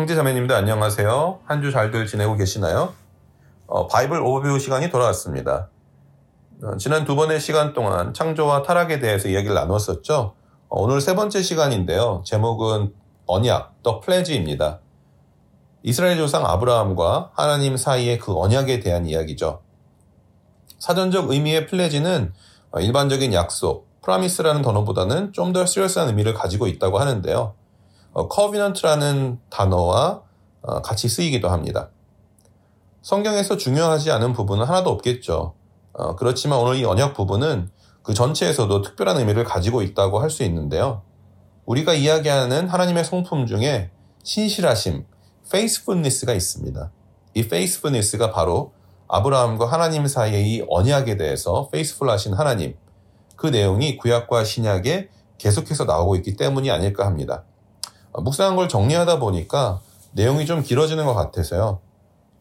형제 자매님들 안녕하세요. 한 주 잘들 지내고 계시나요? 어, Bible overview 시간이 돌아왔습니다. 어, 지난 두 번의 시간 동안 창조와 타락에 대해서 이야기를 나눴었죠. 어, 오늘 세 번째 시간인데요. 제목은 언약, The Pledge입니다. 이스라엘 조상 아브라함과 하나님 사이의 그 언약에 대한 이야기죠. 사전적 의미의 pledge는 어, 일반적인 약속, promise라는 단어보다는 좀 더 serious한 의미를 가지고 있다고 하는데요. 어, 커비넌트라는 단어와 어, 같이 쓰이기도 합니다. 성경에서 중요하지 않은 부분은 하나도 없겠죠. 어, 그렇지만 오늘 이 언약 부분은 그 전체에서도 특별한 의미를 가지고 있다고 할 수 있는데요. 우리가 이야기하는 하나님의 성품 중에 신실하심, faithfulness가 있습니다. 이 faithfulness가 바로 아브라함과 하나님 사이의 이 언약에 대해서 faithful 하신 하나님, 그 내용이 구약과 신약에 계속해서 나오고 있기 때문이 아닐까 합니다. 어, 묵상한 걸 정리하다 보니까 내용이 좀 길어지는 것 같아서요.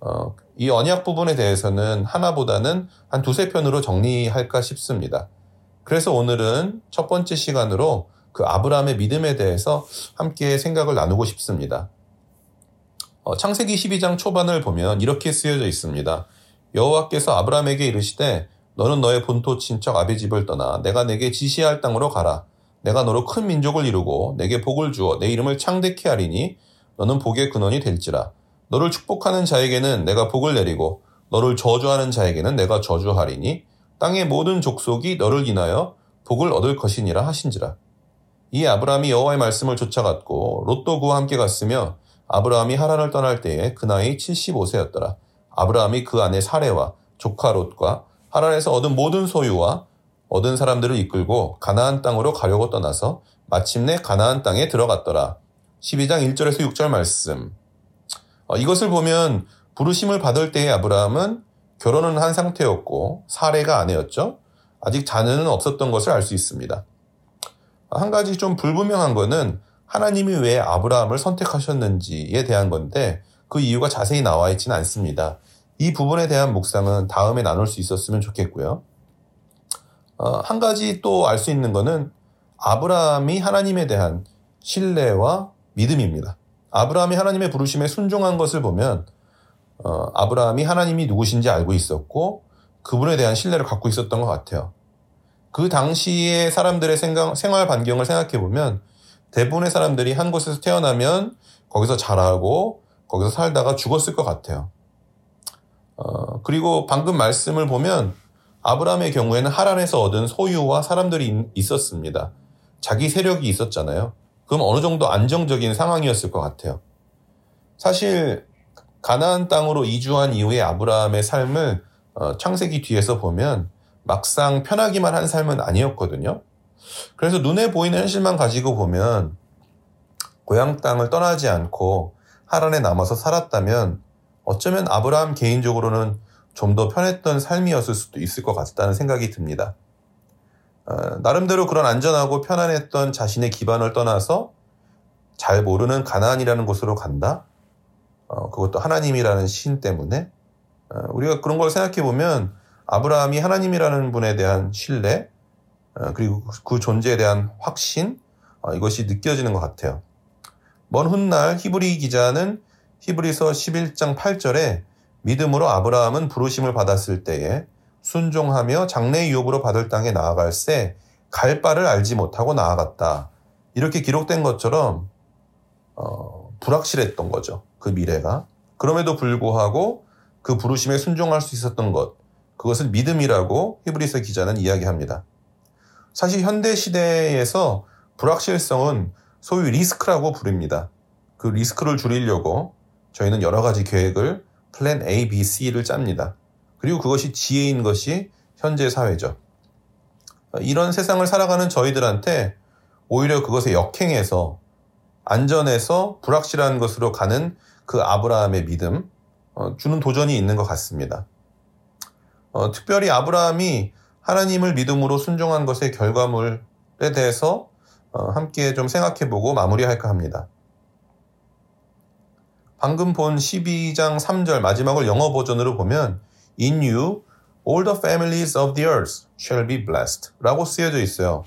어, 이 언약 부분에 대해서는 하나보다는 한 두세 편으로 정리할까 싶습니다. 그래서 오늘은 첫 번째 시간으로 그 아브라함의 믿음에 대해서 함께 생각을 나누고 싶습니다. 어, 창세기 12장 초반을 보면 이렇게 쓰여져 있습니다. 여호와께서 아브라함에게 이르시되 너는 너의 본토 친척 아비 집을 떠나 내가 내게 지시할 땅으로 가라. 내가 너로 큰 민족을 이루고 내게 복을 주어 내 이름을 창대케 하리니 너는 복의 근원이 될지라. 너를 축복하는 자에게는 내가 복을 내리고 너를 저주하는 자에게는 내가 저주하리니 땅의 모든 족속이 너를 인하여 복을 얻을 것이니라 하신지라. 이 아브라함이 여호와의 말씀을 쫓아갔고 롯도 그와 함께 갔으며 아브라함이 하란을 떠날 때에 그 나이 75세였더라. 아브라함이 그 안에 사례와 조카 롯과 하란에서 얻은 모든 소유와 얻은 사람들을 이끌고 가나안 땅으로 가려고 떠나서 마침내 가나안 땅에 들어갔더라. 12장 1절에서 6절 말씀. 어, 이것을 보면 부르심을 받을 때의 아브라함은 결혼은 한 상태였고 사례가 아내였죠. 아직 자녀는 없었던 것을 알 수 있습니다. 한 가지 좀 불분명한 것은 하나님이 왜 아브라함을 선택하셨는지에 대한 건데 그 이유가 자세히 나와 있지는 않습니다. 이 부분에 대한 묵상은 다음에 나눌 수 있었으면 좋겠고요. 어, 한 가지 또 알 수 있는 것은 아브라함이 하나님에 대한 신뢰와 믿음입니다. 아브라함이 하나님의 부르심에 순종한 것을 보면 어, 아브라함이 하나님이 누구신지 알고 있었고 그분에 대한 신뢰를 갖고 있었던 것 같아요. 그 당시의 사람들의 생각, 생활 반경을 생각해 보면 대부분의 사람들이 한 곳에서 태어나면 거기서 자라고 거기서 살다가 죽었을 것 같아요. 어, 그리고 방금 말씀을 보면 아브라함의 경우에는 하란에서 얻은 소유와 사람들이 있었습니다. 자기 세력이 있었잖아요. 그럼 어느 정도 안정적인 상황이었을 것 같아요. 사실 가나안 땅으로 이주한 이후에 아브라함의 삶을 어, 창세기 뒤에서 보면 막상 편하기만 한 삶은 아니었거든요. 그래서 눈에 보이는 현실만 가지고 보면 고향 땅을 떠나지 않고 하란에 남아서 살았다면 어쩌면 아브라함 개인적으로는 좀 더 편했던 삶이었을 수도 있을 것 같다는 생각이 듭니다. 어, 나름대로 그런 안전하고 편안했던 자신의 기반을 떠나서 잘 모르는 가나안이라는 곳으로 간다. 어, 그것도 하나님이라는 신 때문에 어, 우리가 그런 걸 생각해 보면 아브라함이 하나님이라는 분에 대한 신뢰 어, 그리고 그 존재에 대한 확신 어, 이것이 느껴지는 것 같아요. 먼 훗날 히브리 기자는 히브리서 11장 8절에 믿음으로 아브라함은 부르심을 받았을 때에 순종하며 장래 유업으로 받을 땅에 나아갈새 갈 바를 알지 못하고 나아갔다. 이렇게 기록된 것처럼 어, 불확실했던 거죠. 그 미래가. 그럼에도 불구하고 그 부르심에 순종할 수 있었던 것, 그것을 믿음이라고 히브리서 기자는 이야기합니다. 사실 현대 시대에서 불확실성은 소위 리스크라고 부릅니다. 그 리스크를 줄이려고 저희는 여러 가지 계획을 플랜 A, B, C를 짭니다. 그리고 그것이 지혜인 것이 현재 사회죠. 이런 세상을 살아가는 저희들한테 오히려 그것에 역행해서 안전해서 불확실한 것으로 가는 그 아브라함의 믿음 어, 주는 도전이 있는 것 같습니다. 어, 특별히 아브라함이 하나님을 믿음으로 순종한 것의 결과물에 대해서 어, 함께 좀 생각해 보고 마무리할까 합니다. 방금 본 12장 3절 마지막을 영어 버전으로 보면 In you all the families of the earth shall be blessed 라고 쓰여져 있어요.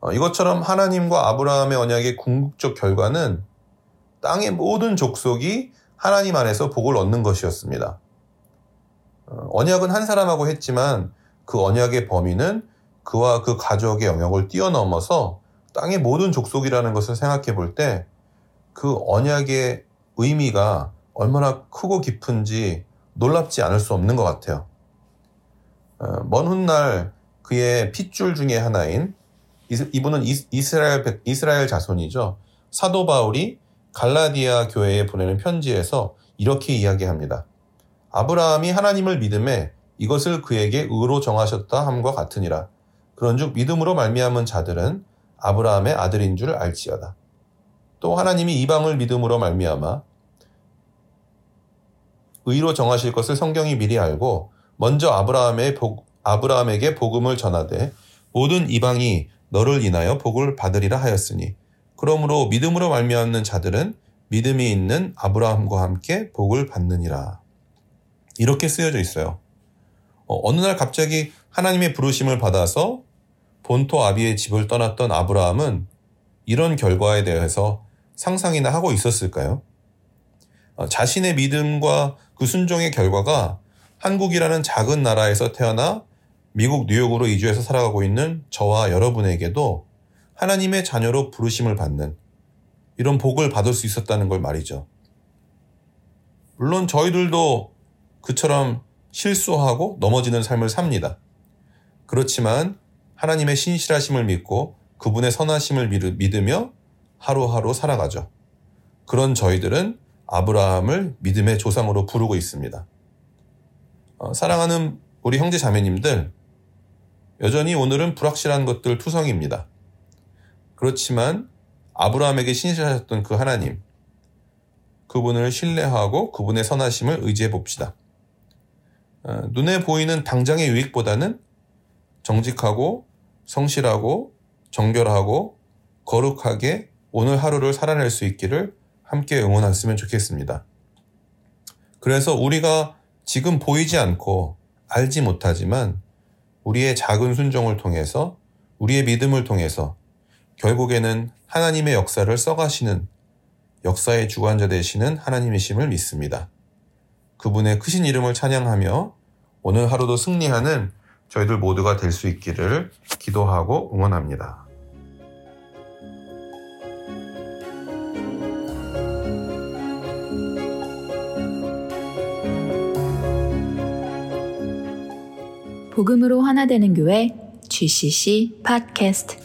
어, 이것처럼 하나님과 아브라함의 언약의 궁극적 결과는 땅의 모든 족속이 하나님 안에서 복을 얻는 것이었습니다. 어, 언약은 한 사람하고 했지만 그 언약의 범위는 그와 그 가족의 영역을 뛰어넘어서 땅의 모든 족속이라는 것을 생각해 볼 때 그 언약의 의미가 얼마나 크고 깊은지 놀랍지 않을 수 없는 것 같아요. 어, 먼 훗날 그의 핏줄 중에 하나인 이분은 이스라엘 이스라엘 자손이죠. 사도 바울이 갈라디아 교회에 보내는 편지에서 이렇게 이야기합니다. 아브라함이 하나님을 믿음에 이것을 그에게 의로 정하셨다 함과 같으니라. 그런즉 믿음으로 말미암은 자들은 아브라함의 아들인 줄 알지어다. 또 하나님이 이방을 믿음으로 말미암아 의로 정하실 것을 성경이 미리 알고 먼저 아브라함의 복, 아브라함에게 복음을 전하되 모든 이방이 너를 인하여 복을 받으리라 하였으니 그러므로 믿음으로 말미암는 자들은 믿음이 있는 아브라함과 함께 복을 받느니라. 이렇게 쓰여져 있어요. 어, 느 날 갑자기 하나님의 부르심을 받아서 본토 아비의 집을 떠났던 아브라함은 이런 결과에 대해서 상상이나 하고 있었을까요? 어, 자신의 믿음과 그 순종의 결과가 한국이라는 작은 나라에서 태어나 미국 뉴욕으로 이주해서 살아가고 있는 저와 여러분에게도 하나님의 자녀로 부르심을 받는 이런 복을 받을 수 있었다는 걸 말이죠. 물론 저희들도 그처럼 실수하고 넘어지는 삶을 삽니다. 그렇지만 하나님의 신실하심을 믿고 그분의 선하심을 믿으며 하루하루 살아가죠. 그런 저희들은 아브라함을 믿음의 조상으로 부르고 있습니다. 어, 사랑하는 우리 형제 자매님들, 여전히 오늘은 불확실한 것들 투성입니다. 그렇지만 아브라함에게 신실하셨던 그 하나님, 그분을 신뢰하고 그분의 선하심을 의지해 봅시다. 어, 눈에 보이는 당장의 유익보다는 정직하고 성실하고 정결하고 거룩하게 오늘 하루를 살아낼 수 있기를 함께 응원했으면 좋겠습니다. 그래서 우리가 지금 보이지 않고 알지 못하지만 우리의 작은 순종을 통해서 우리의 믿음을 통해서 결국에는 하나님의 역사를 써가시는 역사의 주관자 되시는 하나님이심을 믿습니다. 그분의 크신 이름을 찬양하며 오늘 하루도 승리하는 저희들 모두가 될 수 있기를 기도하고 응원합니다. 복음으로 하나 되는 교회 GCC 팟캐스트